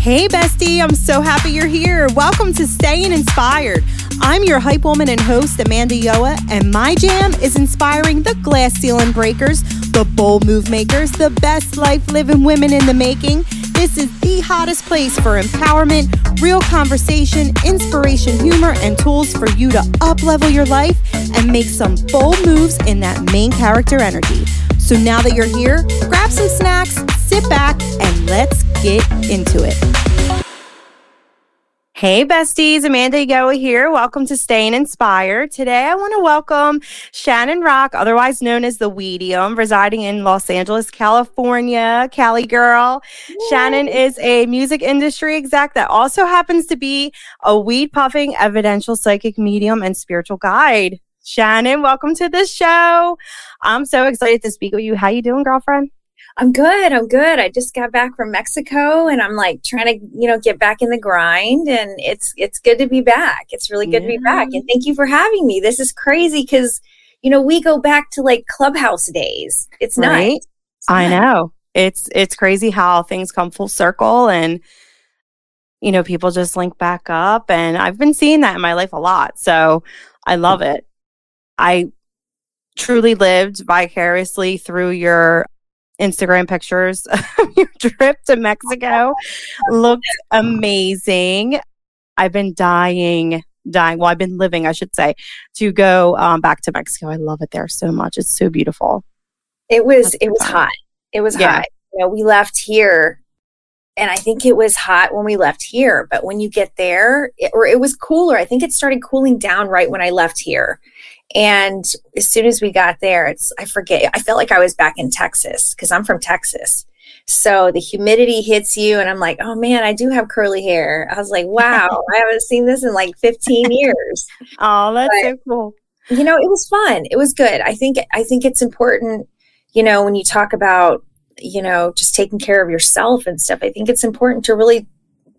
Hey, bestie, I'm so happy you're here. Welcome to Staying Inspired. I'm your hype woman and host, Amanda Yoa, and my jam is inspiring the glass ceiling breakers, the bold move makers, the best life living women in the making. This is the hottest place for empowerment, real conversation, inspiration, humor, and tools for you to up level your life and make some bold moves in that main character energy. So now that you're here, grab some snacks, sit back, and let's get into it. Hey, besties, Amanda Yoa here. Welcome to Staying Inspired. Today, I want to welcome Shannon Roc, otherwise known as the Weedium, residing in Los Angeles, California. Cali girl. Yay. Shannon is a music industry exec that also happens to be a weed puffing evidential psychic medium and spiritual guide. Shannon, welcome to the show. I'm so excited to speak with you. How you doing, girlfriend? I'm good. I'm good. I just got back from Mexico and I'm like trying to, you know, get back in the grind and it's it's good to be back. It's really good yeah. to be back. And thank you for having me. This is crazy cuz you know, we go back to like clubhouse days. It's right? nice. I know. It's it's crazy how things come full circle and you know, people just link back up and I've been seeing that in my life a lot. So, I love it. I truly lived vicariously through your Instagram pictures of your trip to Mexico. Looked amazing. I've been dying, dying. Well, I've been living, I should say, to go um, back to Mexico. I love it there so much. It's so beautiful. It was. It was hot. It was yeah. hot. You know, we left here, and I think it was hot when we left here. But when you get there, it, or it was cooler. I think it started cooling down right when I left here. And as soon as we got there, it's, I forget, I felt like I was back in Texas because I'm from Texas. So the humidity hits you, and I'm like, oh man, I do have curly hair. I was like, wow, I haven't seen this in like 15 years. oh, that's but, so cool. You know, it was fun. It was good. I think, I think it's important, you know, when you talk about, you know, just taking care of yourself and stuff, I think it's important to really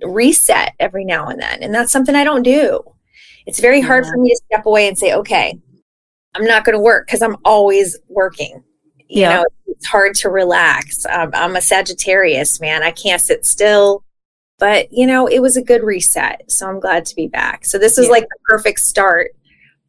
reset every now and then. And that's something I don't do. It's very hard yeah. for me to step away and say, okay, I'm not going to work because I'm always working. You yeah. know, it's hard to relax. Um, I'm a Sagittarius, man. I can't sit still. But, you know, it was a good reset. So I'm glad to be back. So this was yeah. like the perfect start,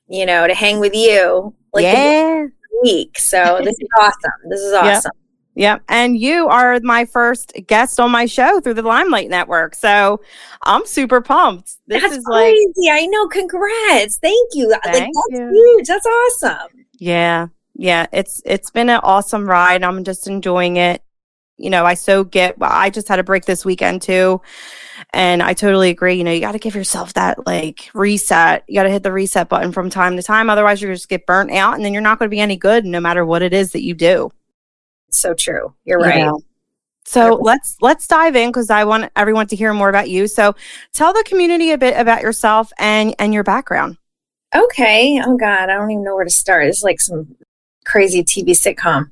you know, to hang with you. Like yeah. week. So this is awesome. This is awesome. Yep. And you are my first guest on my show through the Limelight Network. So I'm super pumped. This that's is crazy. Like, I know. Congrats. Thank you. Thank like that's you. huge. That's awesome. Yeah. Yeah. It's it's been an awesome ride. I'm just enjoying it. You know, I so get well, I just had a break this weekend too. And I totally agree. You know, you got to give yourself that like reset. You got to hit the reset button from time to time. Otherwise, you're just get burnt out and then you're not going to be any good no matter what it is that you do so true. You're right. Yeah. So let's let's dive in because I want everyone to hear more about you. So tell the community a bit about yourself and and your background. Okay. Oh God, I don't even know where to start. It's like some crazy TV sitcom.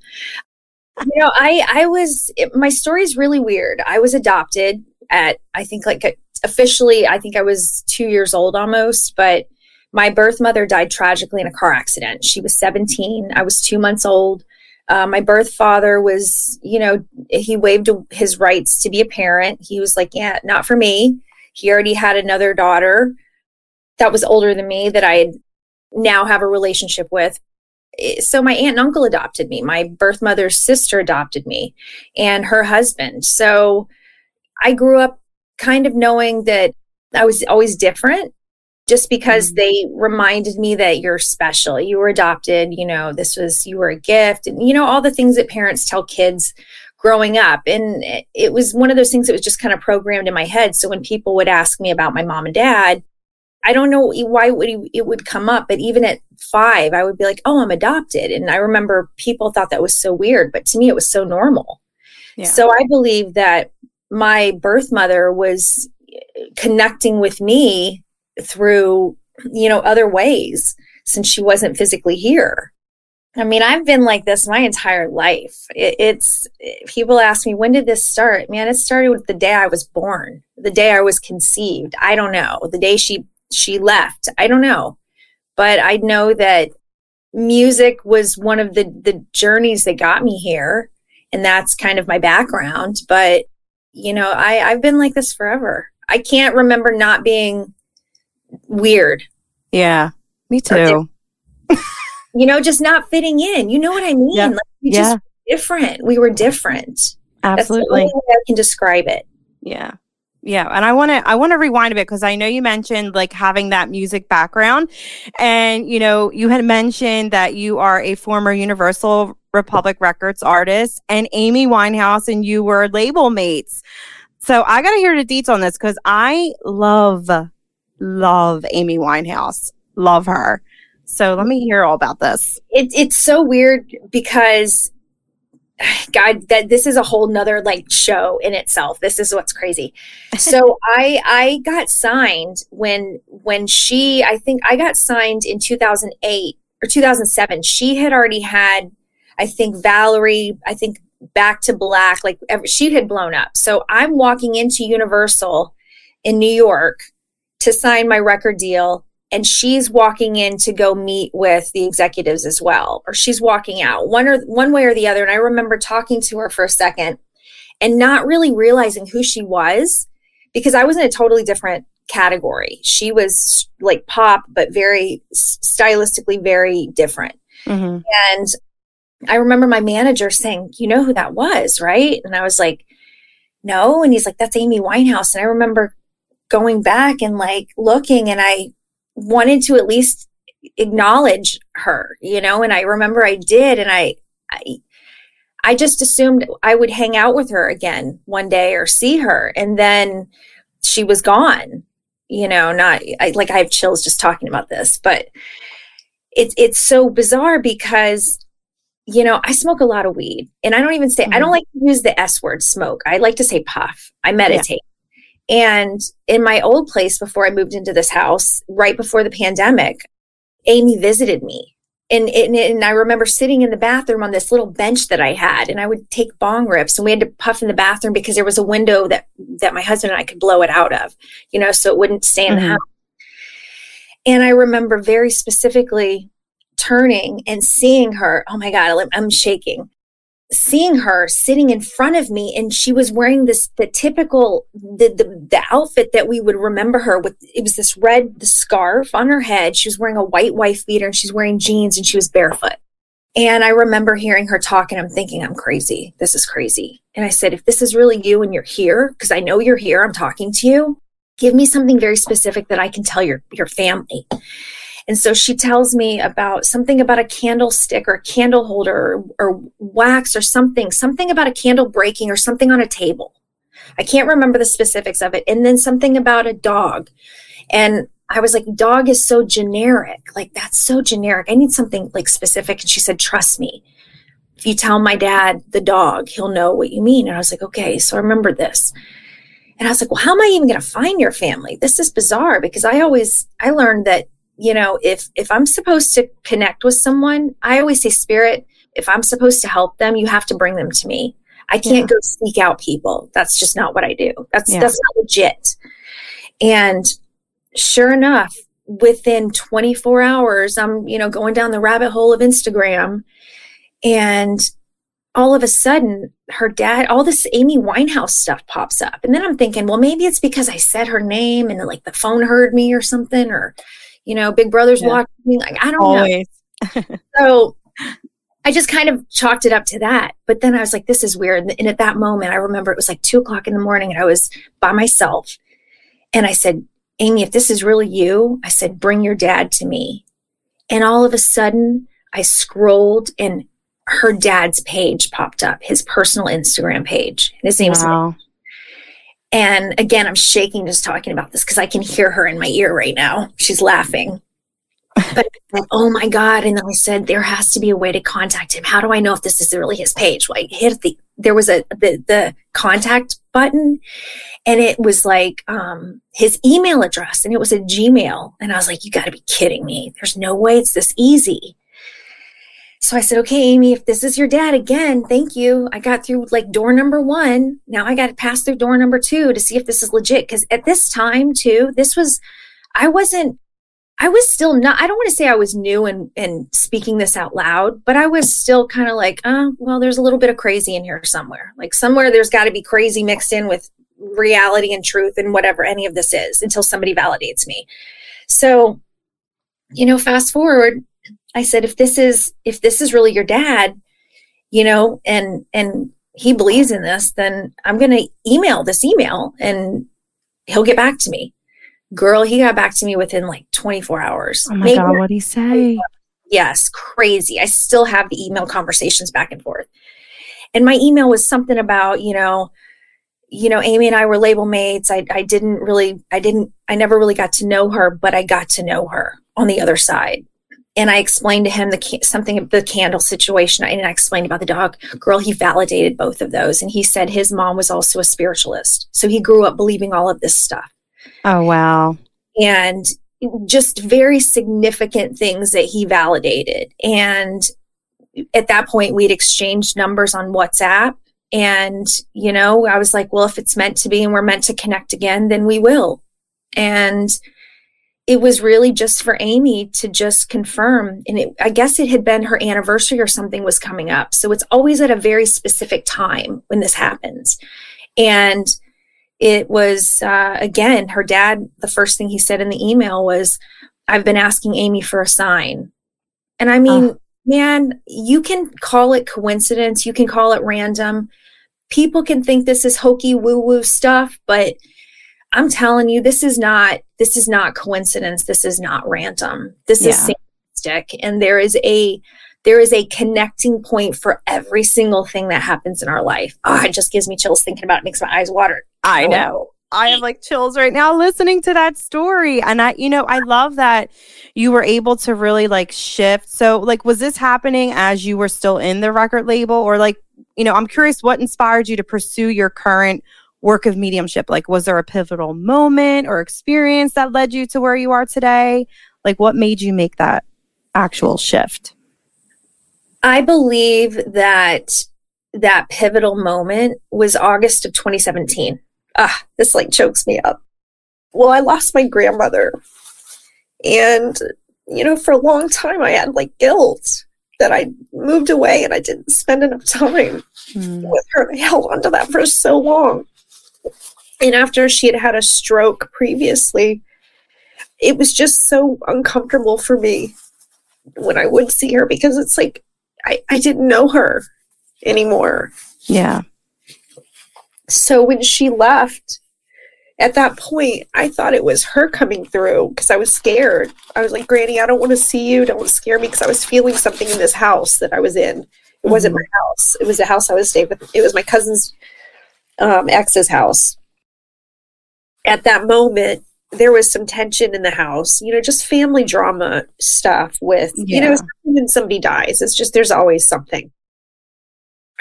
You know, I I was it, my story's really weird. I was adopted at I think like officially I think I was two years old almost, but my birth mother died tragically in a car accident. She was 17. I was two months old. Uh, my birth father was, you know, he waived his rights to be a parent. He was like, yeah, not for me. He already had another daughter that was older than me that I now have a relationship with. So my aunt and uncle adopted me. My birth mother's sister adopted me and her husband. So I grew up kind of knowing that I was always different just because mm-hmm. they reminded me that you're special, you were adopted, you know, this was, you were a gift, and, you know, all the things that parents tell kids growing up. And it was one of those things that was just kind of programmed in my head. So when people would ask me about my mom and dad, I don't know why would it would come up, but even at five, I would be like, "Oh, I'm adopted," and I remember people thought that was so weird, but to me, it was so normal. Yeah. So I believe that my birth mother was connecting with me through, you know, other ways since she wasn't physically here. I mean, I've been like this my entire life. It, it's people ask me, when did this start? Man, it started with the day I was born, the day I was conceived. I don't know. The day she she left. I don't know. But I know that music was one of the the journeys that got me here and that's kind of my background, but you know, I, I've been like this forever. I can't remember not being weird. Yeah, me too. you know, just not fitting in. You know what I mean? Yeah. Like we Yeah. just different. We were different. Absolutely. I can describe it. Yeah. Yeah, and I want to I want to rewind a bit because I know you mentioned like having that music background and you know, you had mentioned that you are a former Universal Republic Records artist and Amy Winehouse and you were label mates. So I got to hear the deets on this cuz I love love Amy Winehouse. Love her. So let me hear all about this. it, it's so weird because god that this is a whole nother like show in itself this is what's crazy so i i got signed when when she i think i got signed in 2008 or 2007 she had already had i think valerie i think back to black like she had blown up so i'm walking into universal in new york to sign my record deal and she's walking in to go meet with the executives as well or she's walking out one or one way or the other and i remember talking to her for a second and not really realizing who she was because i was in a totally different category she was like pop but very stylistically very different Mhm. and I remember my manager saying, You know who that was, right? And I was like, No. And he's like, That's Amy Winehouse. And I remember going back and like looking, and I wanted to at least acknowledge her, you know? And I remember I did. And I, I, I just assumed I would hang out with her again one day or see her. And then she was gone, you know, not I, like I have chills just talking about this, but it's, it's so bizarre because you know, I smoke a lot of weed and I don't even say, I don't Mhm. like to use the S word smoke. I like to say puff. I meditate. And in my old place before I moved into this house, right before the pandemic, Amy visited me. And, and, and I remember sitting in the bathroom on this little bench that I had, and I would take bong rips, and we had to puff in the bathroom because there was a window that that my husband and I could blow it out of, you know, so it wouldn't stay in the Mhm. house. And I remember very specifically turning and seeing her. Oh my God, I'm shaking. Seeing her sitting in front of me, and she was wearing this the typical the, the the outfit that we would remember her with. It was this red scarf on her head. She was wearing a white wife beater, and she's wearing jeans, and she was barefoot. And I remember hearing her talk, and I'm thinking, I'm crazy. This is crazy. And I said, if this is really you and you're here, because I know you're here, I'm talking to you. Give me something very specific that I can tell your your family. And so she tells me about something about a candlestick or a candle holder or, or wax or something, something about a candle breaking or something on a table. I can't remember the specifics of it. And then something about a dog. And I was like, dog is so generic. Like, that's so generic. I need something like specific. And she said, trust me. If you tell my dad the dog, he'll know what you mean. And I was like, okay. So I remember this. And I was like, well, how am I even going to find your family? This is bizarre because I always, I learned that you know if if i'm supposed to connect with someone i always say spirit if i'm supposed to help them you have to bring them to me. I can't Yeah. go seek out people. That's just not what i do. That's Yeah. that's not legit. And sure enough within 24 hours i'm you know going down the rabbit hole of instagram and all of a sudden her dad all this amy winehouse stuff pops up. And then i'm thinking well maybe it's because i said her name and like the phone heard me or something or you know big brother's Yeah. watching me like i don't know so I just kind of chalked it up to that. But then I was like, this is weird. And at that moment, I remember it was like two o'clock in the morning and I was by myself. And I said, Amy, if this is really you, I said, bring your dad to me. And all of a sudden, I scrolled and her dad's page popped up, his personal Instagram page. His name's Wow. And again, I'm shaking just talking about this because I can hear her in my ear right now. She's laughing. But like, oh my God. And then I said, there has to be a way to contact him. How do I know if this is really his page? Well, I hit the, there was a, the, the contact button and it was like, um, his email address and it was a Gmail. And I was like, you got to be kidding me. There's no way it's this easy. So I said, okay, Amy, if this is your dad again, thank you. I got through like door number one. Now I got to pass through door number two to see if this is legit. Cause at this time too, this was, I wasn't, I was still not, I don't want to say I was new and, and speaking this out loud, but I was still kind of like, oh, well, there's a little bit of crazy in here somewhere. Like somewhere there's got to be crazy mixed in with reality and truth and whatever any of this is until somebody validates me. So, you know, fast forward, I said, if this is, if this is really your dad, you know, and, and he believes in this, then I'm going to email this email and he'll get back to me girl, he got back to me within like 24 hours. Oh my Maybe God, what'd he say? Yes, crazy. I still have the email conversations back and forth. And my email was something about, you know, you know, Amy and I were label mates. I, I didn't really, I didn't, I never really got to know her, but I got to know her on the other side. And I explained to him the something the candle situation, and I explained about the dog. Girl, he validated both of those, and he said his mom was also a spiritualist, so he grew up believing all of this stuff. Oh, wow. And just very significant things that he validated. And at that point, we'd exchanged numbers on WhatsApp. And, you know, I was like, well, if it's meant to be and we're meant to connect again, then we will. And it was really just for Amy to just confirm. And it, I guess it had been her anniversary or something was coming up. So it's always at a very specific time when this happens. And it was uh, again her dad the first thing he said in the email was i've been asking amy for a sign and i mean uh. man you can call it coincidence you can call it random people can think this is hokey woo woo stuff but i'm telling you this is not this is not coincidence this is not random this yeah. is synchronistic and there is a there is a connecting point for every single thing that happens in our life. Oh, it just gives me chills thinking about it, makes my eyes water. I know. I have like chills right now listening to that story. And I, you know, I love that you were able to really like shift. So, like, was this happening as you were still in the record label? Or, like, you know, I'm curious what inspired you to pursue your current work of mediumship? Like, was there a pivotal moment or experience that led you to where you are today? Like, what made you make that actual shift? I believe that that pivotal moment was August of 2017. Ah, this like chokes me up. Well, I lost my grandmother. And, you know, for a long time I had like guilt that I moved away and I didn't spend enough time mm. with her. I held on to that for so long. And after she had had a stroke previously, it was just so uncomfortable for me when I would see her because it's like I, I didn't know her anymore. Yeah. So when she left, at that point, I thought it was her coming through because I was scared. I was like, Granny, I don't want to see you. Don't scare me because I was feeling something in this house that I was in. It mm-hmm. wasn't my house. It was the house I was staying with. It was my cousin's um, ex's house. At that moment, there was some tension in the house, you know, just family drama stuff with, yeah. you know, when somebody dies, it's just there's always something.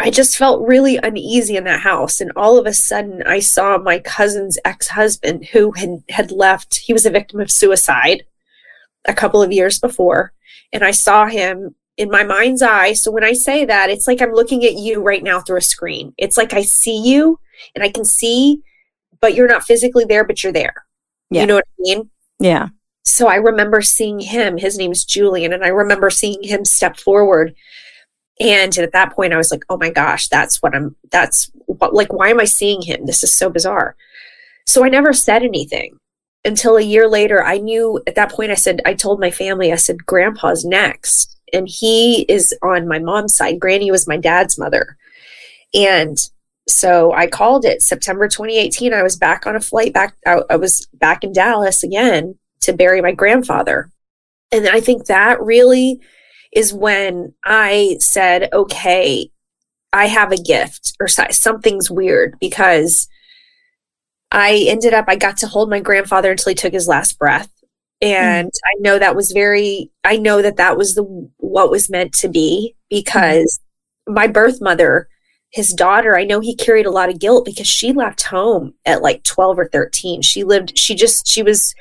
I just felt really uneasy in that house. And all of a sudden, I saw my cousin's ex husband who had, had left. He was a victim of suicide a couple of years before. And I saw him in my mind's eye. So when I say that, it's like I'm looking at you right now through a screen. It's like I see you and I can see, but you're not physically there, but you're there. Yeah. You know what I mean? Yeah. So I remember seeing him. His name is Julian. And I remember seeing him step forward. And at that point, I was like, oh my gosh, that's what I'm, that's what, like, why am I seeing him? This is so bizarre. So I never said anything until a year later. I knew at that point, I said, I told my family, I said, Grandpa's next. And he is on my mom's side. Granny was my dad's mother. And so I called it September 2018. I was back on a flight back. I, I was back in Dallas again to bury my grandfather. And I think that really is when I said, okay, I have a gift or something's weird because I ended up, I got to hold my grandfather until he took his last breath. And mm. I know that was very, I know that that was the, what was meant to be because mm. my birth mother his daughter, I know he carried a lot of guilt because she left home at like 12 or 13. She lived, she just, she was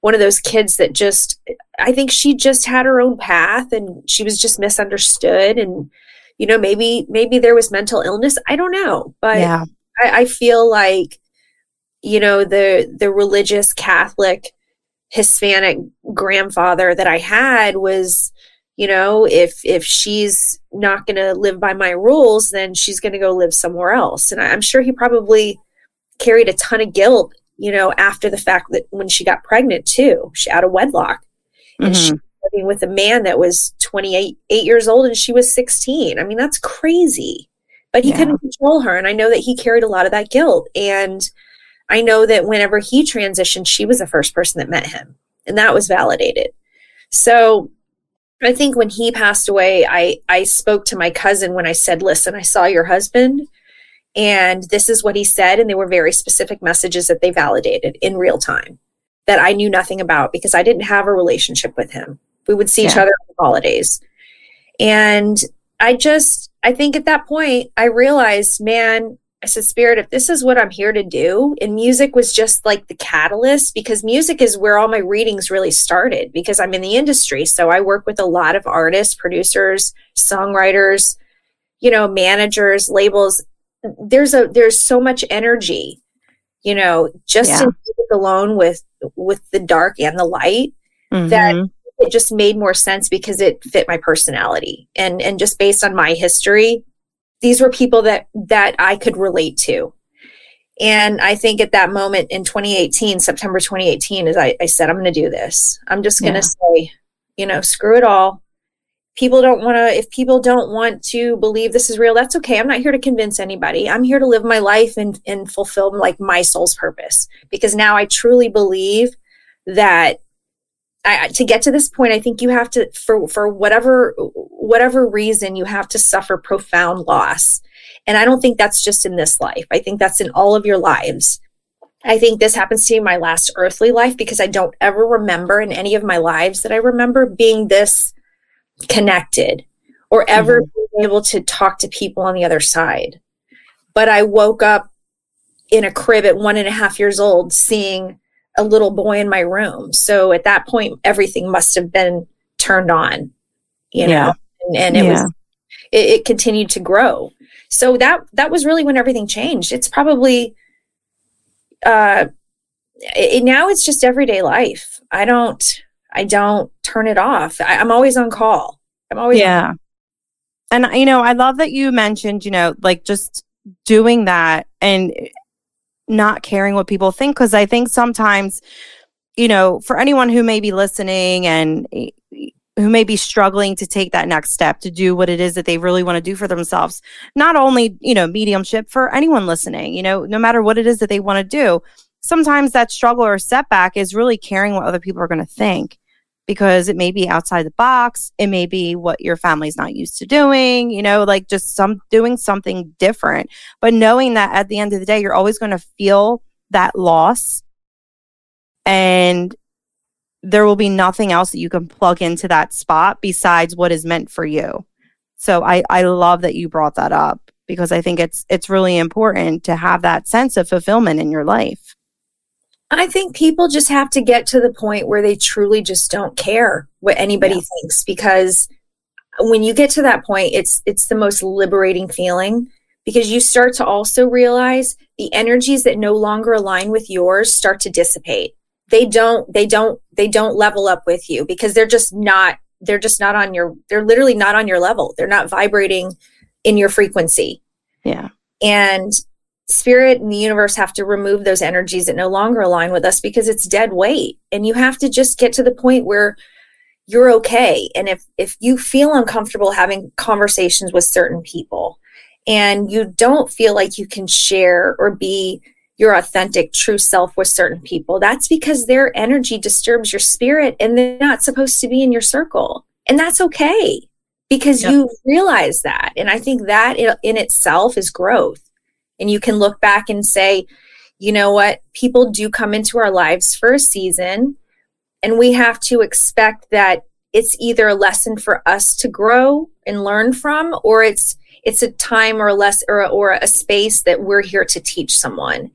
one of those kids that just, I think she just had her own path and she was just misunderstood. And, you know, maybe, maybe there was mental illness. I don't know. But yeah. I, I feel like, you know, the, the religious Catholic Hispanic grandfather that I had was, you know, if if she's not going to live by my rules, then she's going to go live somewhere else. And I'm sure he probably carried a ton of guilt, you know, after the fact that when she got pregnant too, she out of wedlock, mm-hmm. and she mm-hmm. living with a man that was 28 eight years old and she was 16. I mean, that's crazy. But he yeah. couldn't control her, and I know that he carried a lot of that guilt. And I know that whenever he transitioned, she was the first person that met him, and that was validated. So I think when he passed away, I I spoke to my cousin when I said, "Listen, I saw your husband." And this is what he said. And they were very specific messages that they validated in real time that I knew nothing about because I didn't have a relationship with him. We would see yeah. each other on the holidays. And I just, I think at that point, I realized, man, I said, Spirit, if this is what I'm here to do, and music was just like the catalyst because music is where all my readings really started because I'm in the industry. So I work with a lot of artists, producers, songwriters, you know, managers, labels there's a there's so much energy you know just yeah. alone with with the dark and the light mm-hmm. that it just made more sense because it fit my personality and and just based on my history these were people that that I could relate to. And I think at that moment in 2018 September 2018 is I, I said I'm going to do this. I'm just going to yeah. say you know screw it all. People don't want to if people don't want to believe this is real that's okay. I'm not here to convince anybody. I'm here to live my life and and fulfill like my soul's purpose. Because now i truly believe that I, to get to this point i think you have to for for whatever whatever reason you have to suffer profound loss and i don't think that's just in this life i think that's in all of your lives I think this happens to me in my last earthly life because I don't ever remember in any of my lives that I remember being this connected or ever mm-hmm. being able to talk to people on the other side. But I woke up in a crib at one and a half years old seeing a little boy in my room. So at that point, everything must have been turned on, you know, yeah. and, and, it yeah. was, it, it continued to grow. So that, that was really when everything changed. It's probably, uh, it, now it's just everyday life. I don't, I don't turn it off. I, am always on call. I'm always yeah. And you know, I love that you mentioned, you know, like just doing that and not caring what people think because I think sometimes, you know, for anyone who may be listening and eh, eh, who may be struggling to take that next step to do what it is that they really want to do for themselves, not only, you know, mediumship for anyone listening, you know, no matter what it is that they want to do, sometimes that struggle or setback is really caring what other people are going to think because it may be outside the box. It may be what your family's not used to doing, you know, like just some doing something different. But knowing that at the end of the day, you're always going to feel that loss and there will be nothing else that you can plug into that spot besides what is meant for you. So I, I love that you brought that up because I think it's it's really important to have that sense of fulfillment in your life. I think people just have to get to the point where they truly just don't care what anybody yeah. thinks because when you get to that point it's it's the most liberating feeling because you start to also realize the energies that no longer align with yours start to dissipate. They don't they don't they don't level up with you because they're just not they're just not on your they're literally not on your level. They're not vibrating in your frequency. Yeah. And spirit and the universe have to remove those energies that no longer align with us because it's dead weight. And you have to just get to the point where you're okay. And if if you feel uncomfortable having conversations with certain people and you don't feel like you can share or be your authentic true self with certain people that's because their energy disturbs your spirit and they're not supposed to be in your circle. And that's okay because yep. you realize that. And i think that in itself is growth and you can look back and say, you know what, people do come into our lives for a season, and we have to expect that it's either a lesson for us to grow and learn from, or it's it's a time or a less or, or a space that we're here to teach someone.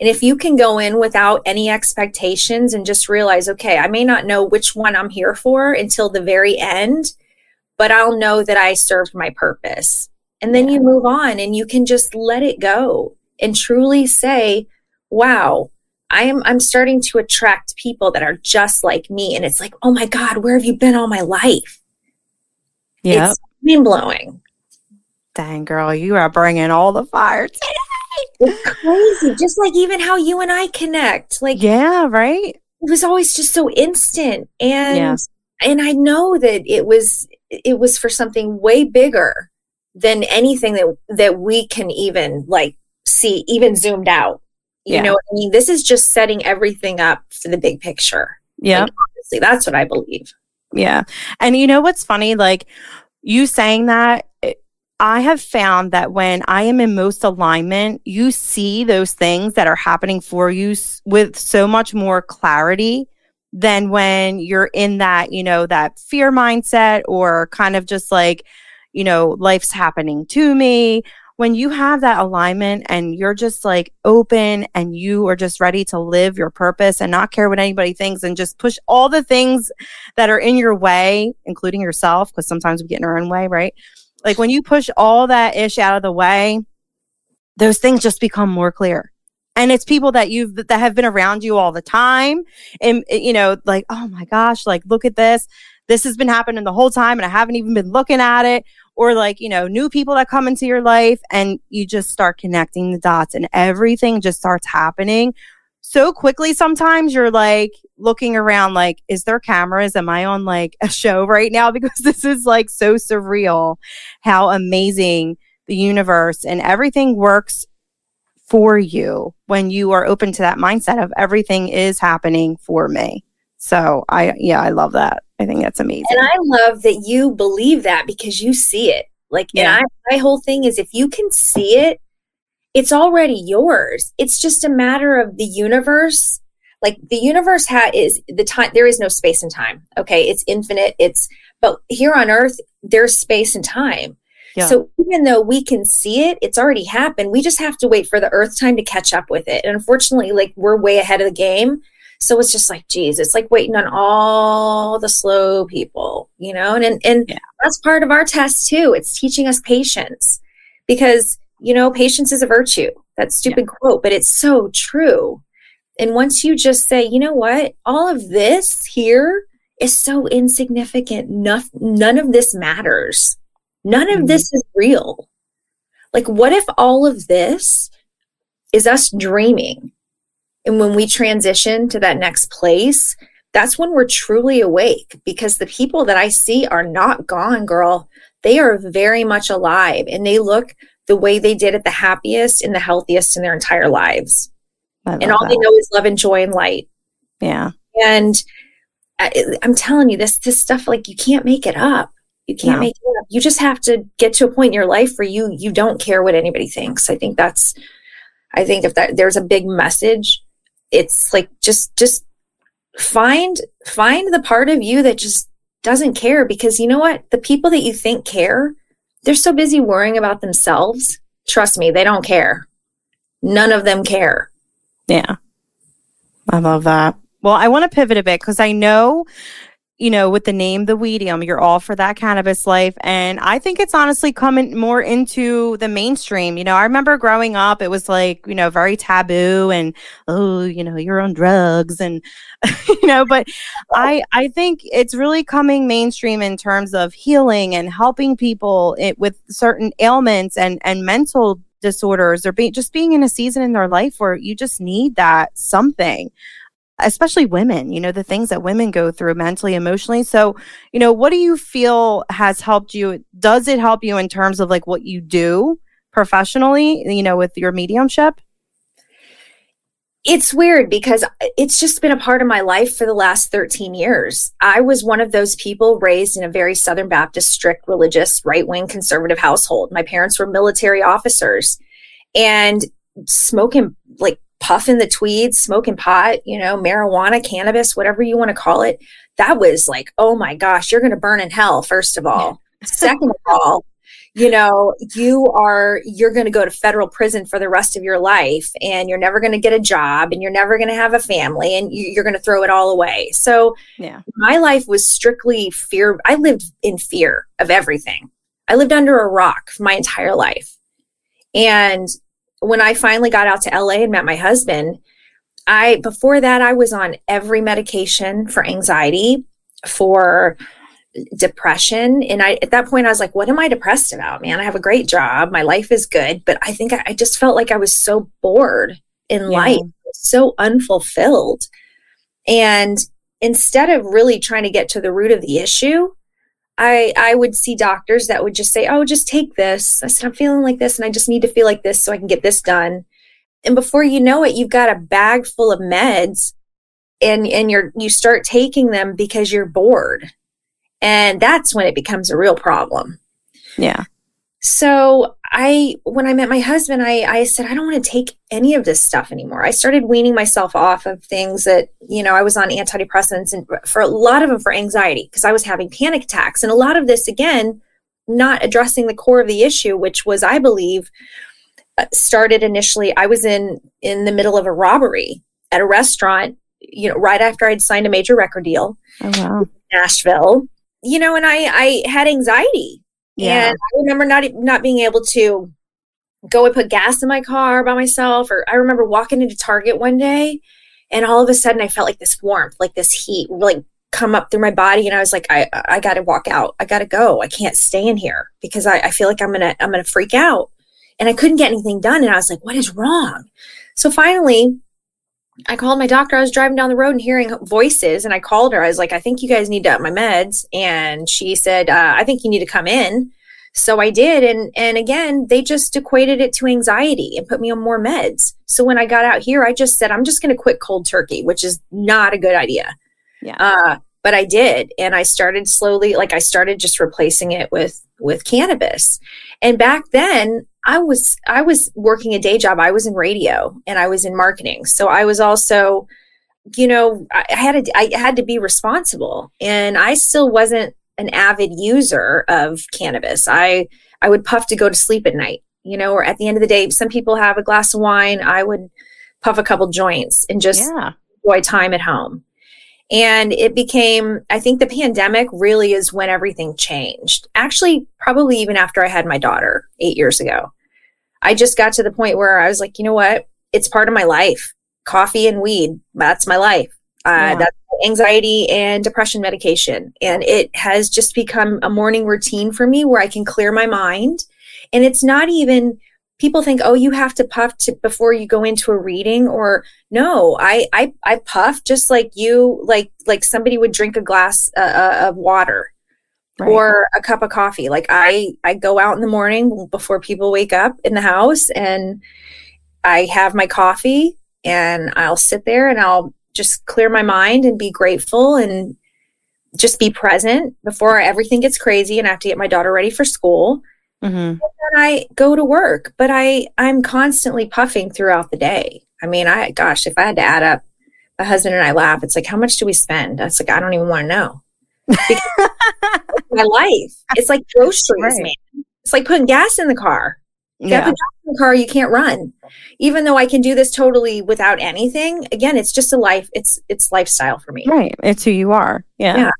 And if you can go in without any expectations and just realize, okay, I may not know which one I'm here for until the very end, but I'll know that I served my purpose. And then you move on and you can just let it go and truly say, wow, I am I'm starting to attract people that are just like me. And it's like, oh my God, where have you been all my life? Yeah. It's mind blowing. Dang, girl, you are bringing all the fire today. It's crazy. Just like even how you and I connect. Like, yeah, right. It was always just so instant. And Yeah. and I know that it was it was for something way bigger than anything that that we can even like see, even zoomed out. You Yeah. know I mean? This is just setting everything up for the big picture. Yeah. Like, honestly, that's what I believe. Yeah. And you know what's funny? Like you saying that, eh, I have found that when I am in most alignment, you see those things that are happening for you s- with so much more clarity than when you're in that, you know, that fear mindset or kind of just like, you know, life's happening to me. When you have that alignment and you're just like open and you are just ready to live your purpose and not care what anybody thinks and just push all the things that are in your way, including yourself, because sometimes we get in our own way, right? Like when you push all that ish out of the way, those things just become more clear. And it's people that you've that have been around you all the time. And you know, like, oh my gosh, like look at this. This has been happening the whole time and I haven't even been looking at it. Or like, you know, new people that come into your life and you just start connecting the dots and everything just starts happening so quickly sometimes. You're like looking around like is there cameras? Am i on like a show right now? Because this is like so surreal how amazing the universe and everything works for you when you are open to that mindset of everything is happening for me so i yeah i love that i think that's amazing And I love that you believe that because you see it. Like, Yeah. and I, my whole thing is if you can see it, it's already yours. It's just a matter of the universe. Like the universe ha- is the time. There is no space and time. Okay, it's infinite. It's but here on Earth, there's space and time. Yeah. So even though we can see it, it's already happened. We just have to wait for the Earth time to catch up with it. And unfortunately, like we're way ahead of the game. So it's just like, geez, it's like waiting on all the slow people, you know? And and, and Yeah. that's part of our test too. It's teaching us patience because, you know, patience is a virtue. That stupid quote, but it's so true. And once you just say, you know what, all of this here is so insignificant. None, none of this matters. None of Mhm. this is real. Like, what if all of this is us dreaming? And when we transition to that next place, that's when we're truly awake because the people that I see are not gone, girl. They are very much alive and they look the way they did at the happiest and the healthiest in their entire lives. And all they know is love and joy and light. yeah And I, I'm telling you, this this stuff like you can't make it up. You can't No. make it up. You just have to get to a point in your life where you you don't care what anybody thinks. I think that's. I think if that there's a big message, it's like just just find find the part of you that just doesn't care because you know what the people that you think care they're so busy worrying about themselves trust me they don't care none of them care Yeah. I love that. Well, I want to pivot a bit because I know, you know, with the name The Weedium, you're all for that cannabis life. And I think it's honestly coming more into the mainstream. You know, I remember growing up, it was like, you know, very taboo and, oh, you know, you're on drugs and, you know, but I, I think it's really coming mainstream in terms of healing and helping people it, with certain ailments and, and mental disorders or be, just being in a season in their life where you just need that something especially women you know the things that women go through mentally emotionally so you know what do you feel has helped you does it help you in terms of like what you do professionally you know with your mediumship it's weird because it's just been a part of my life for the last 13 years. I was one of those people raised in a very Southern Baptist, strict religious, right wing conservative household. My parents were military officers and smoking, like puffing the tweeds, smoking pot, you know, marijuana, cannabis, whatever you want to call it. That was like, oh my gosh, you're going to burn in hell, first of all. Second of all, you know you are you're going to go to federal prison for the rest of your life and you're never going to get a job and you're never going to have a family and you, you're going to throw it all away so yeah my life was strictly fear i lived in fear of everything i lived under a rock for my entire life and when i finally got out to la and met my husband I before that I was on every medication for anxiety, for depression and I at that point I was like what am I depressed about man? I have a great job. My life is good. But I think I, I just felt like I was so bored in yeah. life so unfulfilled. And instead of really trying to get to the root of the issue I I would see doctors that would just say oh just take this I said I'm feeling like this and I just need to feel like this so I can get this done and before you know it you've got a bag full of meds and and you're you start taking them because you're bored and that's when it becomes a real problem. Yeah. So I, when I met my husband, I, I said, I don't want to take any of this stuff anymore. I started weaning myself off of things that, you know, I was on antidepressants and for a lot of them for anxiety because I was having panic attacks. And a lot of this, again, not addressing the core of the issue, which was, I believe, uh, started initially. I was in in the middle of a robbery at a restaurant, you know, right after I'd signed a major record deal. Oh wow. Nashville you know, and I I had anxiety. Yeah. And I remember not not being able to go and put gas in my car by myself or I remember walking into Target one day and all of a sudden I felt like this warmth, like this heat like come up through my body and I was like I I got to walk out. I got to go. I can't stay in here because I, I feel like I'm to I'm to freak out. And I couldn't get anything done and I was like what is wrong? So finally I called my doctor. I was driving down the road and hearing voices, and I called her. I was like, I think you guys need to up my meds. And she said, uh, I think you need to come in. So I did. And, and again, they just equated it to anxiety and put me on more meds. So when I got out here, I just said, I'm just going to quit cold turkey, which is not a good idea. Yeah. Uh, but I did. And I started slowly, like I started just replacing it with, with cannabis. And back then I was I was working a day job. I was in radio and I was in marketing. So I was also, you know, I had to I had to be responsible. And I still wasn't an avid user of cannabis. I I would puff to go to sleep at night, you know, or at the end of the day, some people have a glass of wine. I would puff a couple joints and just yeah. enjoy time at home. And it became, I think the pandemic really is when everything changed. Actually, probably even after I had my daughter eight years ago. I just got to the point where I was like, you know what? It's part of my life. Coffee and weed, that's my life. Uh, yeah. That's anxiety and depression medication. And it has just become a morning routine for me where I can clear my mind. And it's not even people think oh you have to puff to, before you go into a reading or no I, I i puff just like you like like somebody would drink a glass uh, uh, of water right. or a cup of coffee like i i go out in the morning before people wake up in the house and i have my coffee and i'll sit there and i'll just clear my mind and be grateful and just be present before everything gets crazy and i have to get my daughter ready for school Mm-hmm. And then I go to work, but I I'm constantly puffing throughout the day. I mean, I gosh, if I had to add up, my husband and I laugh. It's like, how much do we spend? That's like I don't even want to know. my life. It's like groceries, right. man. It's like putting gas in the car. Yeah. in the car, you can't run. Even though I can do this totally without anything, again, it's just a life. It's it's lifestyle for me. Right. It's who you are. Yeah. Yeah.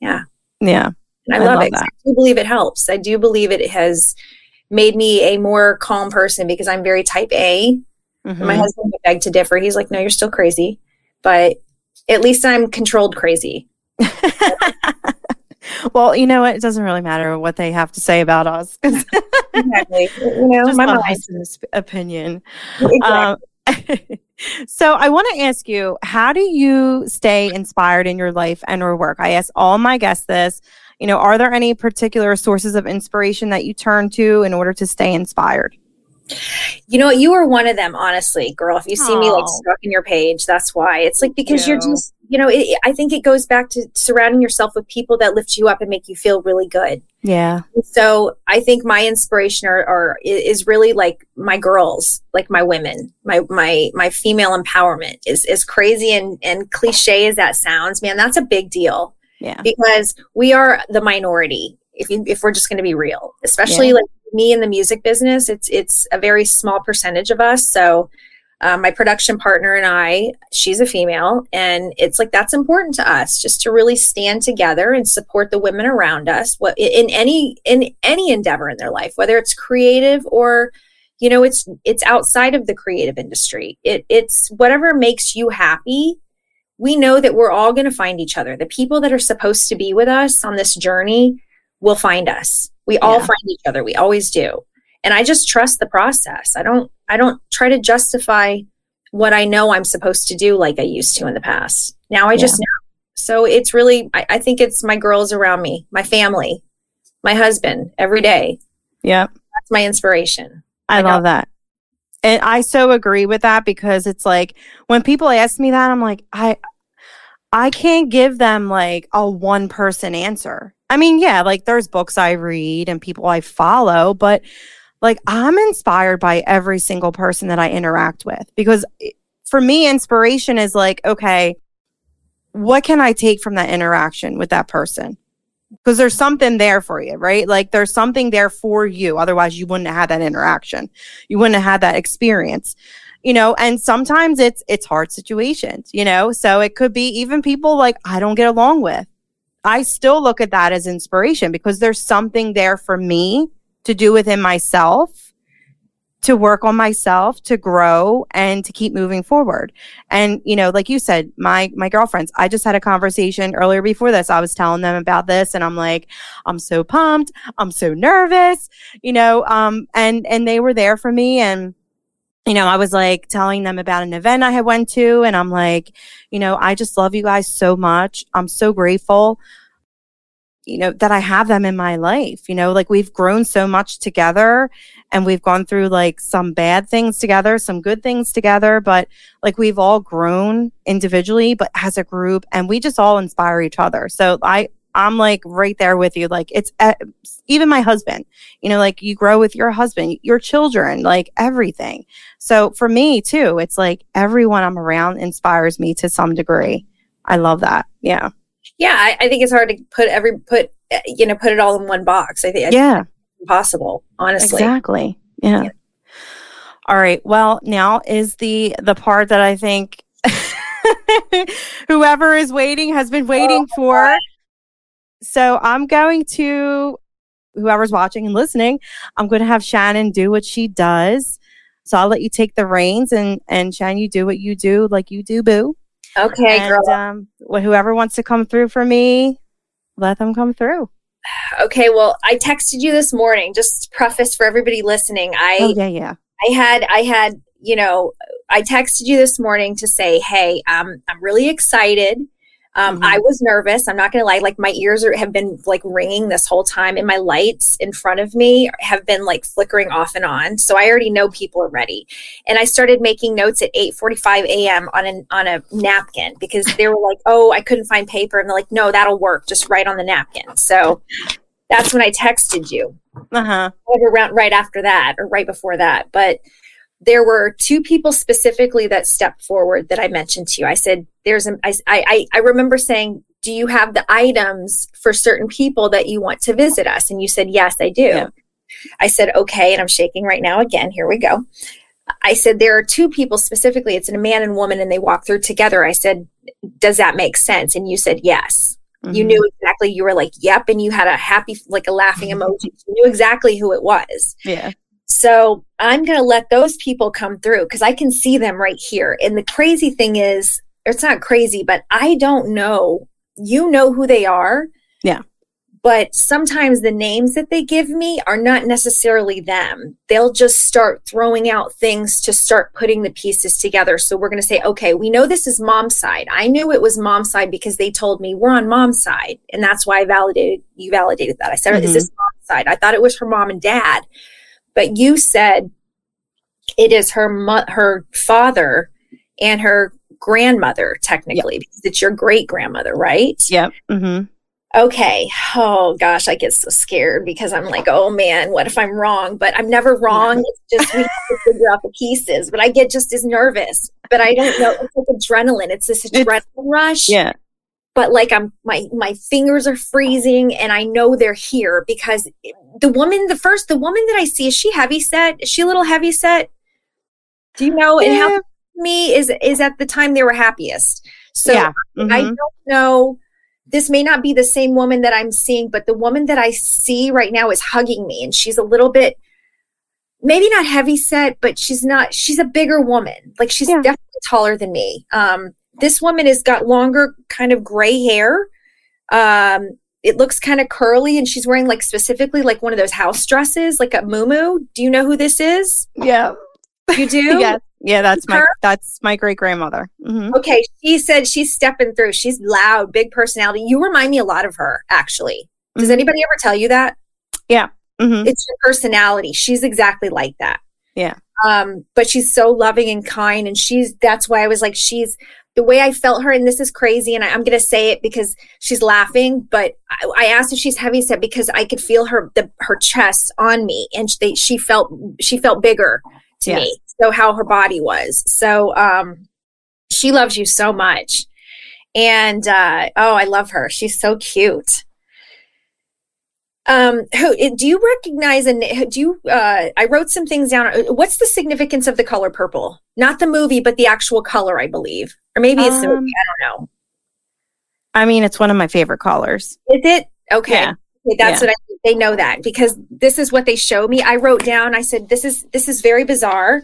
Yeah. Yeah. And I, I love, love, it. I do believe it helps. I do believe it has made me a more calm person because I'm very type A. Mm-hmm. My husband would beg to differ. He's like, no, you're still crazy. But at least I'm controlled crazy. well, you know what? It doesn't really matter what they have to say about us. exactly. You know, Just my mom's opinion. Exactly. Um, so I want to ask you, how do you stay inspired in your life and or work? I ask all my guests this you know, are there any particular sources of inspiration that you turn to in order to stay inspired? You know, you are one of them, honestly, girl. If you see Aww. me like stuck in your page, that's why. It's like because you. are just, you know, it, I think it goes back to surrounding yourself with people that lift you up and make you feel really good. Yeah. So I think my inspiration are, are is really like my girls, like my women, my my my female empowerment is as crazy and and cliche as that sounds, man. That's a big deal. Yeah. Because we are the minority. If you, if we're just going to be real, especially yeah. like me in the music business, it's it's a very small percentage of us. So um, my production partner and I, she's a female, and it's like that's important to us just to really stand together and support the women around us. What in any in any endeavor in their life, whether it's creative or you know it's it's outside of the creative industry it it's whatever makes you happy we know that we're all going to find each other. The people that are supposed to be with us on this journey will find us. We yeah. all find each other. We always do. And i just trust the process. I don't i don't try to justify what i know i'm supposed to do like i used to in the past. Now i yeah. just know. So it's really I, I think it's my girls around me my family my husband every day. Yeah that's my inspiration. I, love that. And I so agree with that because it's like when people ask me that, I'm like, I I can't give them like a one person answer. I mean, yeah, like there's books I read and people I follow, but like I'm inspired by every single person that I interact with because for me, inspiration is like, okay, what can I take from that interaction with that person? Because there's something there for you, right? Like there's something there for you. Otherwise, you wouldn't have that interaction. You wouldn't have had that experience, you know. And sometimes it's it's hard situations, you know. So it could be even people like I don't get along with. I still look at that as inspiration because there's something there for me to do within myself to work on myself to grow and to keep moving forward. And you know like you said my my girlfriends i just had a conversation earlier before this. I was telling them about this and i'm like i'm so pumped. I'm so nervous you know um and and they were there for me and you know, I was like telling them about an event I had went to and I'm like, you know, I just love you guys so much. I'm so grateful you know, that I have them in my life. You know, like we've grown so much together and we've gone through like some bad things together, some good things together, but like we've all grown individually, but as a group and we just all inspire each other. So I, I'm like right there with you. Like it's uh, even my husband, you know, like you grow with your husband, your children, like everything. So for me too, it's like everyone I'm around inspires me to some degree. I love that. Yeah yeah, I, I, think it's hard to put every put you know put it all in one box. I think yeah, think impossible. Honestly, exactly. Yeah. yeah. All right. Well, now is the the part that I think whoever is waiting has been waiting oh, for. God. So I'm going to whoever's watching and listening. I'm going to have Shannon do what she does. So I'll let you take the reins and and Shannon, you do what you do like you do, boo. Okay, and, girl. Um, whoever wants to come through for me, let them come through. Okay, well, I texted you this morning. Just preface for everybody listening. I oh, yeah yeah. I had I had you know I texted you this morning to say, hey, um, I'm really excited. Um, mm-hmm. I was nervous. I'm not going to lie. Like my ears are, have been like ringing this whole time, and my lights in front of me have been like flickering off and on. So I already know people are ready. And I started making notes at 8:45 a.m. on an on a napkin because they were like, "Oh, I couldn't find paper," and they're like, "No, that'll work. Just write on the napkin." So that's when I texted you. Uh huh. Around right after that, or right before that, but there were two people specifically that stepped forward that I mentioned to you. I said, "There's a." I I I remember saying, "Do you have the items for certain people that you want to visit us?" And you said, "Yes, I do." Yeah. I said, "Okay," and I'm shaking right now. Again, here we go. I said, "There are two people specifically. It's a man and woman, and they walk through together." I said, "Does that make sense?" And you said, "Yes." Mm-hmm. You knew exactly. You were like, "Yep," and you had a happy, like a laughing emoji. you knew exactly who it was. Yeah. So I'm going to let those people come through because I can see them right here. And the crazy thing is, it's not crazy, but I don't know. You know who they are. Yeah. But sometimes the names that they give me are not necessarily them. They'll just start throwing out things to start putting the pieces together. So we're going to say, okay, we know this is mom's side. I knew it was mom's side because they told me we're on mom's side. And that's why I validated, you validated that. I said, mm-hmm. is this mom's side? I thought it was her mom and dad but you said it is her mo- her father and her grandmother technically yep. because it's your great grandmother, right? Yep. Mm-hmm. Okay. Oh gosh, I get so scared because I'm like, oh man, what if I'm wrong? But I'm never wrong. It's just we have to figure out the pieces. But I get just as nervous. But I don't know. It's like adrenaline. It's this adrenaline it's, rush. Yeah but like I'm my my fingers are freezing and I know they're here because the woman the first the woman that I see is she heavy set is she a little heavy set do you know yeah. and how me is is at the time they were happiest so yeah. mm-hmm. I don't know this may not be the same woman that I'm seeing but the woman that I see right now is hugging me and she's a little bit maybe not heavy set, but she's not, she's a bigger woman. Like she's Yeah. definitely taller than me. Um, this woman has got longer, kind of gray hair. Um, it looks kind of curly, and she's wearing like specifically like one of those house dresses, like a muumuu. Do you know who this is? Yeah. You do? Yeah. Yeah, that's my that's my great grandmother. hmm Okay, she said she's stepping through. She's loud, big personality. You remind me a lot of her, actually. Does Mhm. anybody ever tell you that? Yeah. hmm It's your personality. She's exactly like that. Yeah. Um, but she's so loving and kind, and she's that's why I was like, she's the way I felt her, and this is crazy, and I, I'm gonna say it because she's laughing, but I, I asked if she's heavy set because I could feel her the her chest on me, and she, she felt she felt bigger to Yes. me. So how her body was. So um, she loves you so much, and uh, oh, I love her. She's so cute. Um, who do you recognize? And do you? Uh, I wrote some things down. Uh, What's the significance of the color purple? Not the movie, but the actual color, I believe, or maybe it's the Um, movie. I don't know. I mean, it's one of my favorite colors. Is it okay? Yeah. Okay, that's Yeah. what I they know that because this is what they show me. I wrote down. I said this is this is very bizarre.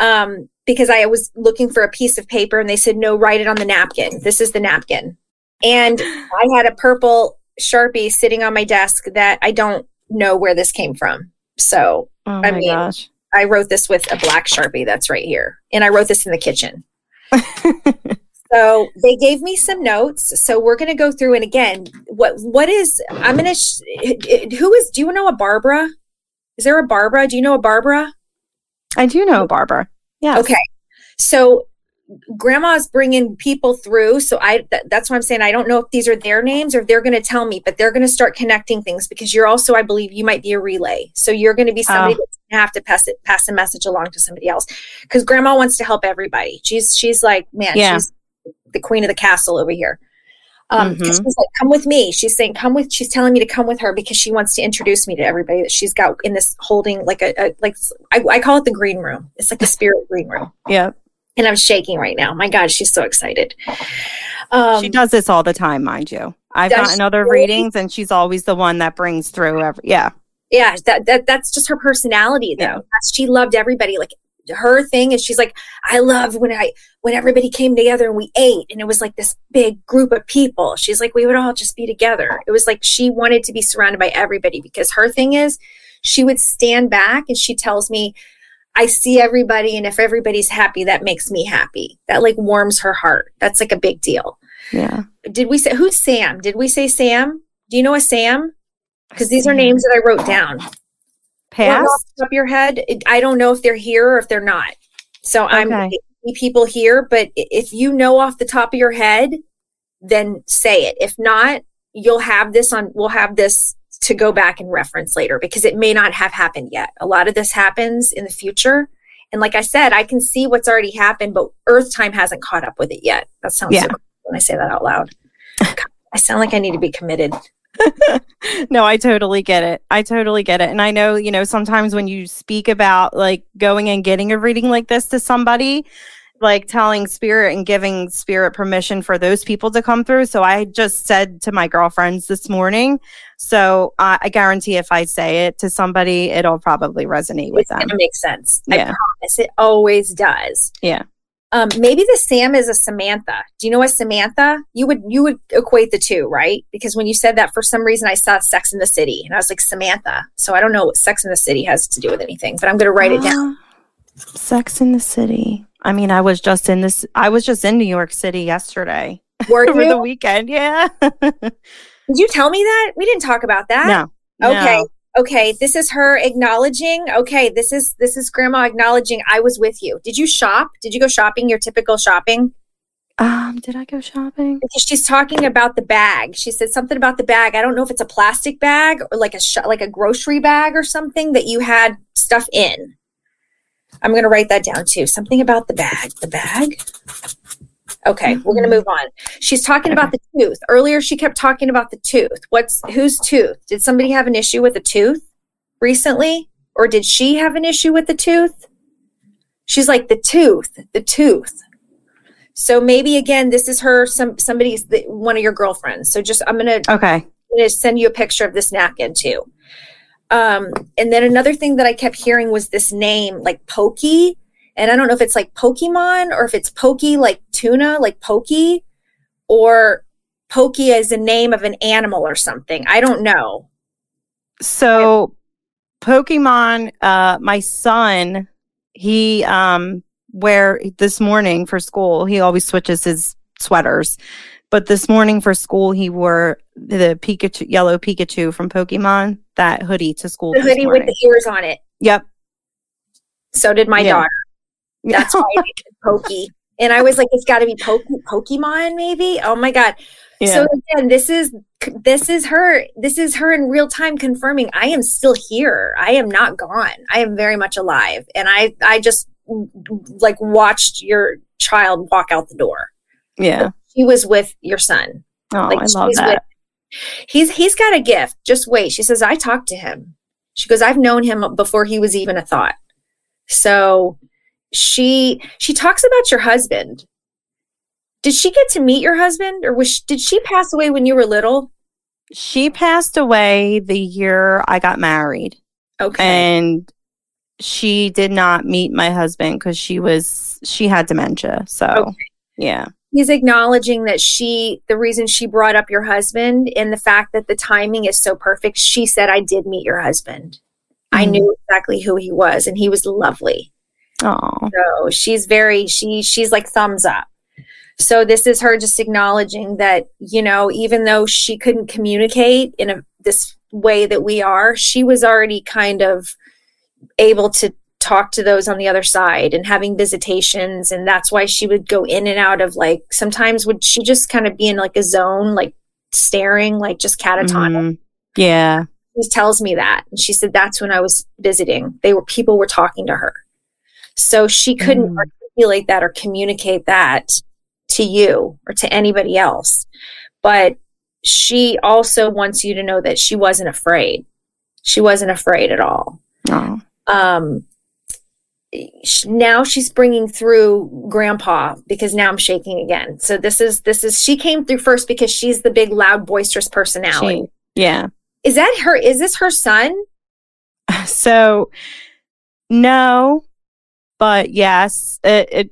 Um, because I was looking for a piece of paper and they said no, write it on the napkin. This is the napkin, and I had a purple sharpie sitting on my desk that I don't know where this came from. So Oh I mean- gosh. I wrote this with a black sharpie that's right here, and I wrote this in the kitchen. So they gave me some notes. So we're going to go through and again, what what is I'm going to sh- who is do you know a Barbara? Is there a Barbara? Do you know a Barbara? I do know a Barbara. Yeah. Okay. So grandma's bringing people through so i th- that's why i'm saying i don't know if these are their names or if they're going to tell me but they're going to start connecting things because you're also i believe you might be a relay so you're going to be somebody Oh. that's going to have to pass it pass a message along to somebody else because grandma wants to help everybody she's she's like man Yeah. she's the queen of the castle over here um Mhm. she's like come with me she's saying come with she's telling me to come with her because she wants to introduce me to everybody that she's got in this holding like a, a like I, I call it the green room it's like a spirit green room Yeah. And I'm shaking right now. My God, she's so excited. Um, she does this all the time, mind you. I've gotten other really? readings and she's always the one that brings through every yeah. Yeah, that, that that's just her personality, though. Yeah. She loved everybody. Like her thing is, she's like, I love when I when everybody came together and we ate, and it was like this big group of people. She's like, we would all just be together. It was like she wanted to be surrounded by everybody because her thing is, she would stand back and she tells me. I see everybody, and if everybody's happy, that makes me happy. That like warms her heart. That's like a big deal. Yeah. did we say who's Sam? Did we say Sam? Do you know a Sam? Because these are names that I wrote down. Past? off top of your head, I don't know if they're here or if they're not. So I'm people here, but if you know off the top of your head, then say it. If not, you'll have this on. We'll have this to go back and reference later because it may not have happened yet. A lot of this happens in the future. And like I said, I can see what's already happened, but Earth time hasn't caught up with it yet. That sounds Yeah. so cool when I say that out loud. God, I sound like I need to be committed. no, I totally get it. I totally get it. And I know, you know, sometimes when you speak about like going and getting a reading like this to somebody, like telling spirit and giving spirit permission for those people to come through. So I just said to my girlfriends this morning. So uh, I guarantee if I say it to somebody, it'll probably resonate with It's them. It makes make sense. I Yeah. promise. It always does. Yeah. Um, maybe the Sam is a Samantha. Do you know a Samantha? You would you would equate the two, right? Because when you said that, for some reason, I saw Sex in the City, and I was like Samantha. So I don't know what Sex in the City has to do with anything, but I'm going to write it down. Uh, Sex in the City. I mean, I was just in this. I was just in New York City yesterday Were over you? the weekend. Yeah. Did you tell me that? We didn't talk about that. no. Okay. no. Okay. This is her acknowledging. Okay. This is this is Grandma acknowledging I was with you. Did you shop? Did you go shopping? Your typical shopping? Um, did I go shopping? she's talking about the bag. She said something about the bag. I don't know if it's a plastic bag or like a sh- like a grocery bag or something that you had stuff in. I'm going to write that down too. Something about the bag. The bag. Okay, we're going to move on. She's talking about the tooth. Earlier she kept talking about the tooth. What's whose tooth? Did somebody have an issue with a tooth recently or did she have an issue with the tooth? She's like the tooth, the tooth. So maybe again, this is her, some somebody's the, one of your girlfriends. So just I'm gonna, I'm Okay. gonna send you a picture of this napkin too. Um, and then another thing that I kept hearing was this name, like Pokey. And I don't know if it's like Pokemon or if it's Pokey like tuna, like Pokey, or Pokey as a name of an animal or something. I don't know. So, Pokemon, uh, my son, he, um, where this morning for school, he always switches his sweaters. But this morning for school, he wore the Pikachu, yellow Pikachu from Pokemon, that hoodie to school. The hoodie with the ears on it. Yep. So did my Yeah. daughter. That's why I Pokey. And I was like, it's got to be Poke- Pokemon, maybe. Oh my god! yeah. So again, this is this is her. This is her in real time confirming I am still here. I am not gone. I am very much alive, and I I just like watched your child walk out the door. yeah. She was with your son. Oh, Like I love that. with- he's he's got a gift. Just wait. She says I talked to him. She goes I've known him before he was even a thought. So she she talks about your husband. Did she get to meet your husband, or was she, did she pass away when you were little? She passed away the year I got married. Okay, and she did not meet my husband because she was she had dementia so Okay. yeah he's acknowledging that she the reason she brought up your husband and the fact that the timing is so perfect. She said I did meet your husband. I Mhm. knew exactly who he was, and he was lovely. oh So she's very she she's like thumbs up. So this is her just acknowledging that you know even though she couldn't communicate in a this way that we are, she was already kind of able to talk to those on the other side and having visitations. And that's why she would go in and out of like sometimes would she just kind of be in like a zone like staring like just catatonic? Mhm. yeah. She tells me that. And she said that's when i was visiting. They were people were talking to her. So she couldn't Mm. articulate that or communicate that to you or to anybody else. But she also wants you to know that she wasn't afraid. She wasn't afraid at all. Oh. Um now she's bringing through grandpa because now i'm shaking again. So this is this is she came through first because she's the big loud boisterous personality. She, yeah. Is that her is this her son? So no but yes it, it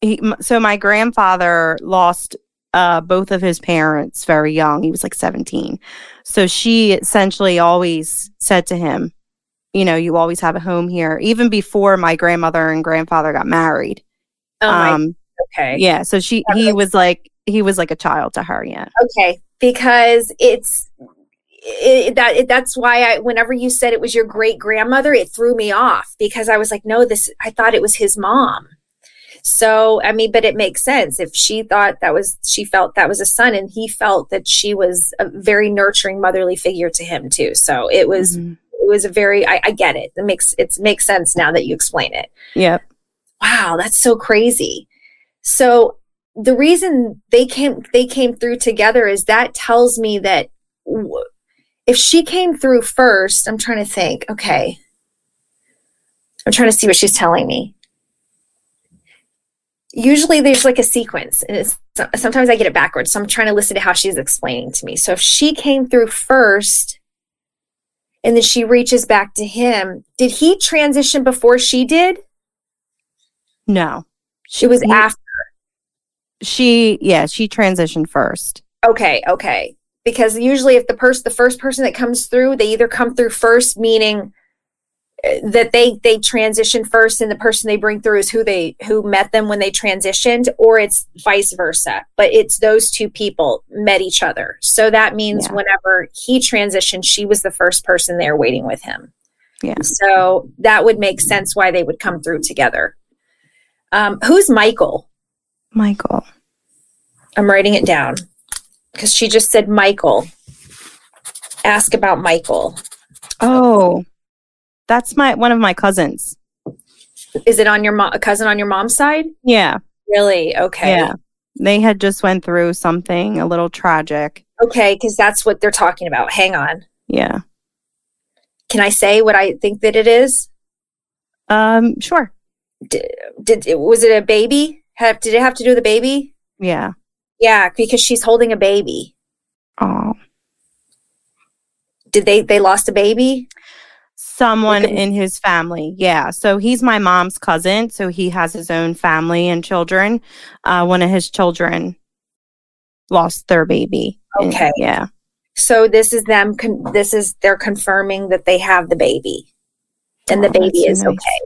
he, so my grandfather lost uh, both of his parents very young. He was like 17 so she essentially always said to him you know you always have a home here even before my grandmother and grandfather got married. Oh my um okay. yeah so she he was like he was like a child to her yeah. Okay because it's it, that it, that's why I whenever you said it was your great grandmother it threw me off because I was like no this I thought it was his mom. So I mean but it makes sense. If she thought that was she felt that was a son and he felt that she was a very nurturing motherly figure to him too. So it was Mhm. It was a very I, I get it. It makes it makes sense now that you explain it. Yep. Wow that's so crazy. So the reason they came they came through together is that tells me that w- if she came through first i'm trying to think okay. I'm trying to see what she's telling me. Usually there's like a sequence and it's sometimes i get it backwards so i'm trying to listen to how she's explaining to me. So if she came through first and then she reaches back to him. Did he transition before she did? No. She was he- after. She yeah she transitioned first. Okay, okay. Because usually, if the person, the first person that comes through, they either come through first, meaning that they they transition first, and the person they bring through is who they who met them when they transitioned, or it's vice versa. But it's those two people met each other, so that means Yeah. whenever he transitioned, she was the first person there waiting with him. Yeah. So that would make sense why they would come through together. Um, who's Michael? michael I'm writing it down because she just said Michael. Ask about Michael. oh that's my one of my cousins Is it on your mo- a cousin on your mom's side? yeah Really? Okay. yeah they had just went through something a little tragic Okay, because that's what they're talking about. Hang on. yeah Can I say what I think that it is? um sure Did, did was it a baby? Have, did it have to do with a baby? yeah Yeah, because she's holding a baby. oh Did they they lost a baby? Someone in his family. Yeah. So he's my mom's cousin. So he has his own family and children. Uh, one of his children lost their baby. Okay. And, yeah. So this is them. Con- this is they're confirming that they have the baby, and the Oh, baby is nice. okay.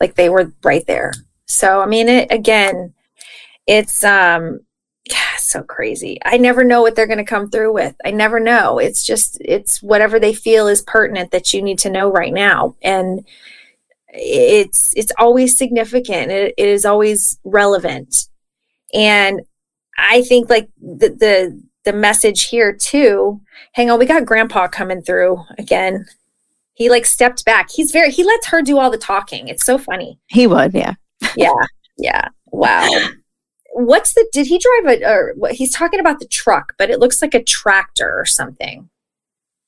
Like they were right there. So I mean, it again. It's um, so crazy. I never know what they're going to come through with. I never know. It's just it's whatever they feel is pertinent that you need to know right now, and it's it's always significant. It, it is always relevant, and I think like the the the message here too. Hang on, we got Grandpa coming through again. He like stepped back. He's very he lets her do all the talking. It's so funny. He would. Yeah. Yeah, yeah. Wow. What's the? Did he drive a? Or what? He's talking about the truck, but it looks like a tractor or something.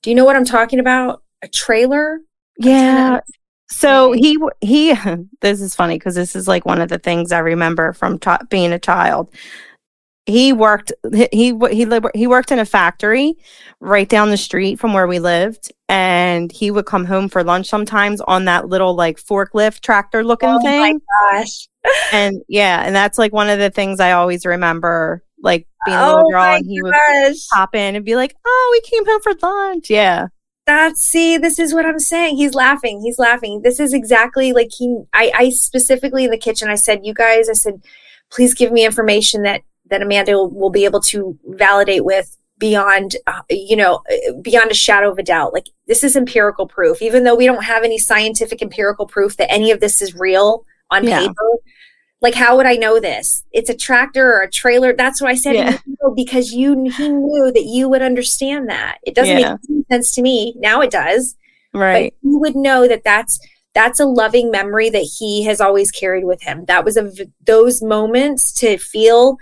Do you know what I'm talking about? A trailer? Yeah. So he he this is funny because this is like one of the things I remember from chi- being a child. He worked he he he, worked in a factory right down the street from where we lived and he would come home for lunch sometimes on that little like forklift tractor looking thing. Oh my gosh. and yeah and that's like one of the things I always remember like being a Oh little girl and he would pop in and be like oh we came home for lunch yeah That's see, this is what I'm saying. He's laughing. He's laughing. This is exactly like he I, I specifically in the kitchen I said, you guys, I said, please give me information that that Amanda will, be able to validate with beyond uh, you know beyond a shadow of a doubt. Like this is empirical proof. Even though we don't have any scientific empirical proof that any of this is real on Yeah. paper like how would i know this? It's a tractor or a trailer. That's what i said Yeah. You because you he knew that you would understand that. It doesn't Yeah. make any sense to me. Now it does. Right. but he would know that that's that's a loving memory that he has always carried with him. That was a those moments to feel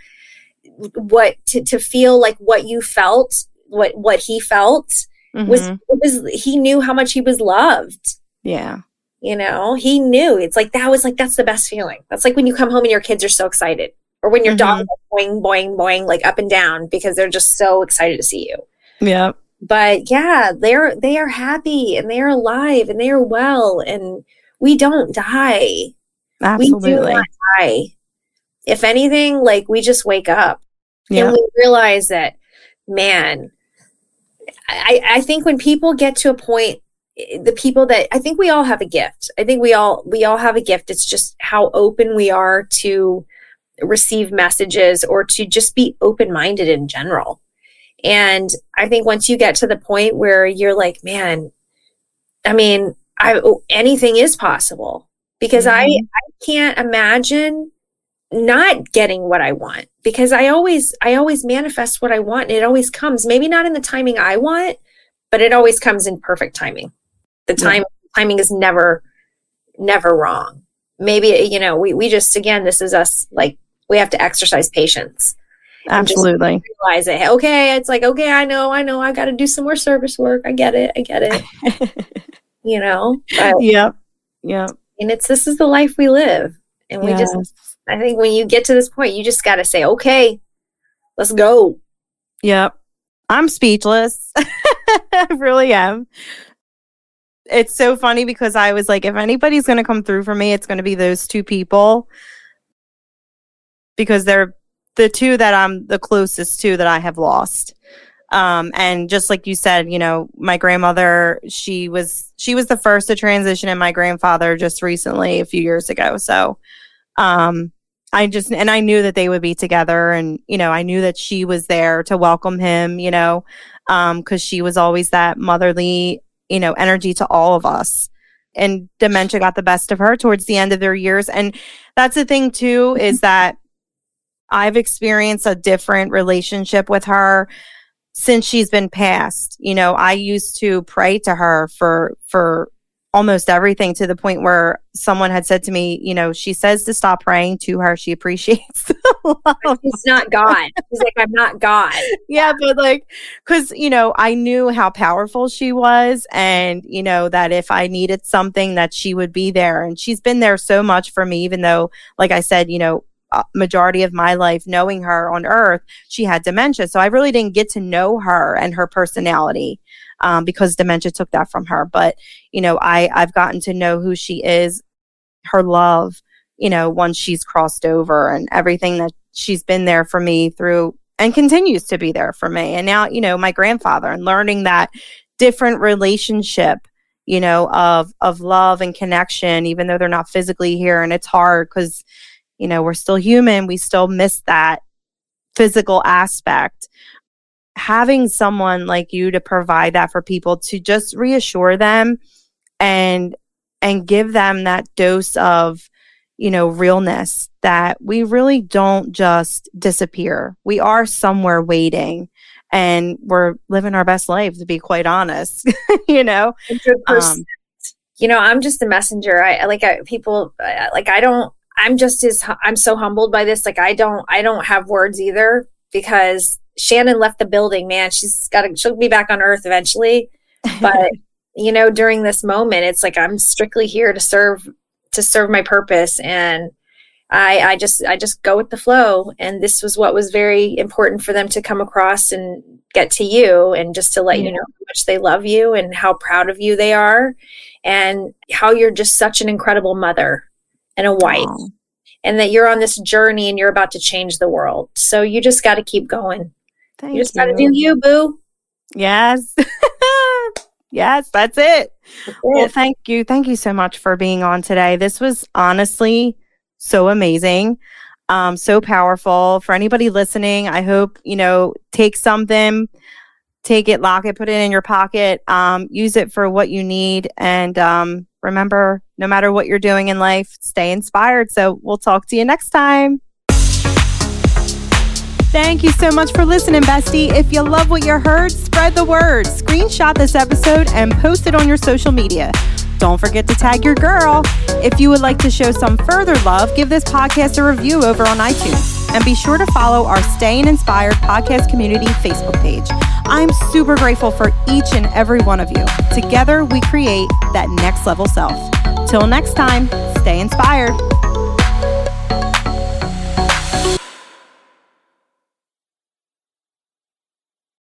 what to, to feel like what you felt what what he felt was Mhm. it was he knew how much he was loved. Yeah. You know he knew. It's like that was like that's the best feeling. That's like when you come home and your kids are so excited or when your dog is boing boing boing like up and down because they're just so excited to see you. Yeah but yeah they're they are happy and they are alive and they are well and we don't die. We do absolutely. not die. If anything like we just wake up yeah. And we realize that man I, I think when people get to a point the people that i think we all have a gift. I think we all we all have a gift. It's just how open we are to receive messages or to just be open-minded in general. And i think once you get to the point where you're like man i mean i anything is possible. Because i Mhm. i can't imagine not getting what I want because I always I always manifest what I want and it always comes maybe not in the timing I want but it always comes in perfect timing. The Yeah. time timing is never never wrong. Maybe you know we we just again this is us like we have to exercise patience. absolutely Realize it. Okay, it's like okay, I know, I know, I got to do some more service work. I get it. I get it. You know, but, yep yep and it's this is the life we live. And we just Yes. I think when you get to this point, you just got to say, okay, let's go. Yep. I'm speechless. I really am. It's so funny because I was like, if anybody's going to come through for me, it's going to be those two people because they're the two that I'm the closest to that I have lost. Um, and just like you said, you know, my grandmother, she was she was the first to transition, and my grandfather just recently, a few years ago. So, um, I just and I knew that they would be together and you know I knew that she was there to welcome him you know um cuz she was always that motherly you know energy to all of us. And dementia got the best of her towards the end of their years. And that's the thing too is that I've experienced a different relationship with her since she's been passed. You know I used to pray to her for for almost everything to the point where someone had said to me, you know, she says to stop praying to her. She appreciates the love. He's not God. He's like, I'm not God. Yeah, but like, because, you know, I knew how powerful she was and, you know, that if I needed something that she would be there. And she's been there so much for me, even though, like I said, you know, uh, majority of my life knowing her on earth, she had dementia. So I really didn't get to know her and her personality um, because dementia took that from her. But, you know, I, I've gotten to know who she is, her love, you know, once she's crossed over and everything that she's been there for me through and continues to be there for me. And now, you know, my grandfather and learning that different relationship you know of of love and connection even though they're not physically here and it's hard cuz you know we're still human we still miss that physical aspect having someone like you to provide that for people to just reassure them and and give them that dose of you know realness that we really don't just disappear. We are somewhere waiting and we're living our best life to be quite honest you know? Um, you know i'm just a messenger. I like I, people like i don't i'm just as i'm so humbled by this. Like i don't i don't have words either because shannon left the building man she's got to she'll be back on earth eventually but you know during this moment it's like i'm strictly here to serve to serve my purpose and I, I just I just go with the flow and this was what was very important for them to come across and get to you and just to let yeah. you know how much they love you and how proud of you they are and how you're just such an incredible mother and a wife Aww. and that you're on this journey and you're about to change the world. So you just got to keep going. Thank you just got to do you, boo. Yes. yes, that's it. that's it. Well, thank you. Thank you so much for being on today. This was honestly so amazing. Um, so powerful for anybody listening. I hope, you know, take something, take it, lock it, put it in your pocket, um, use it for what you need. And um, remember, no matter what you're doing in life, stay inspired. So we'll talk to you next time. Thank you so much for listening, bestie. If you love what you heard, spread the word. Screenshot this episode and post it on your social media. Don't forget to tag your girl. If you would like to show some further love, give this podcast a review over on iTunes. And be sure to follow our Staying Inspired podcast community Facebook page. I'm super grateful for each and every one of you. Together, we create that next level self. Till next time, stay inspired.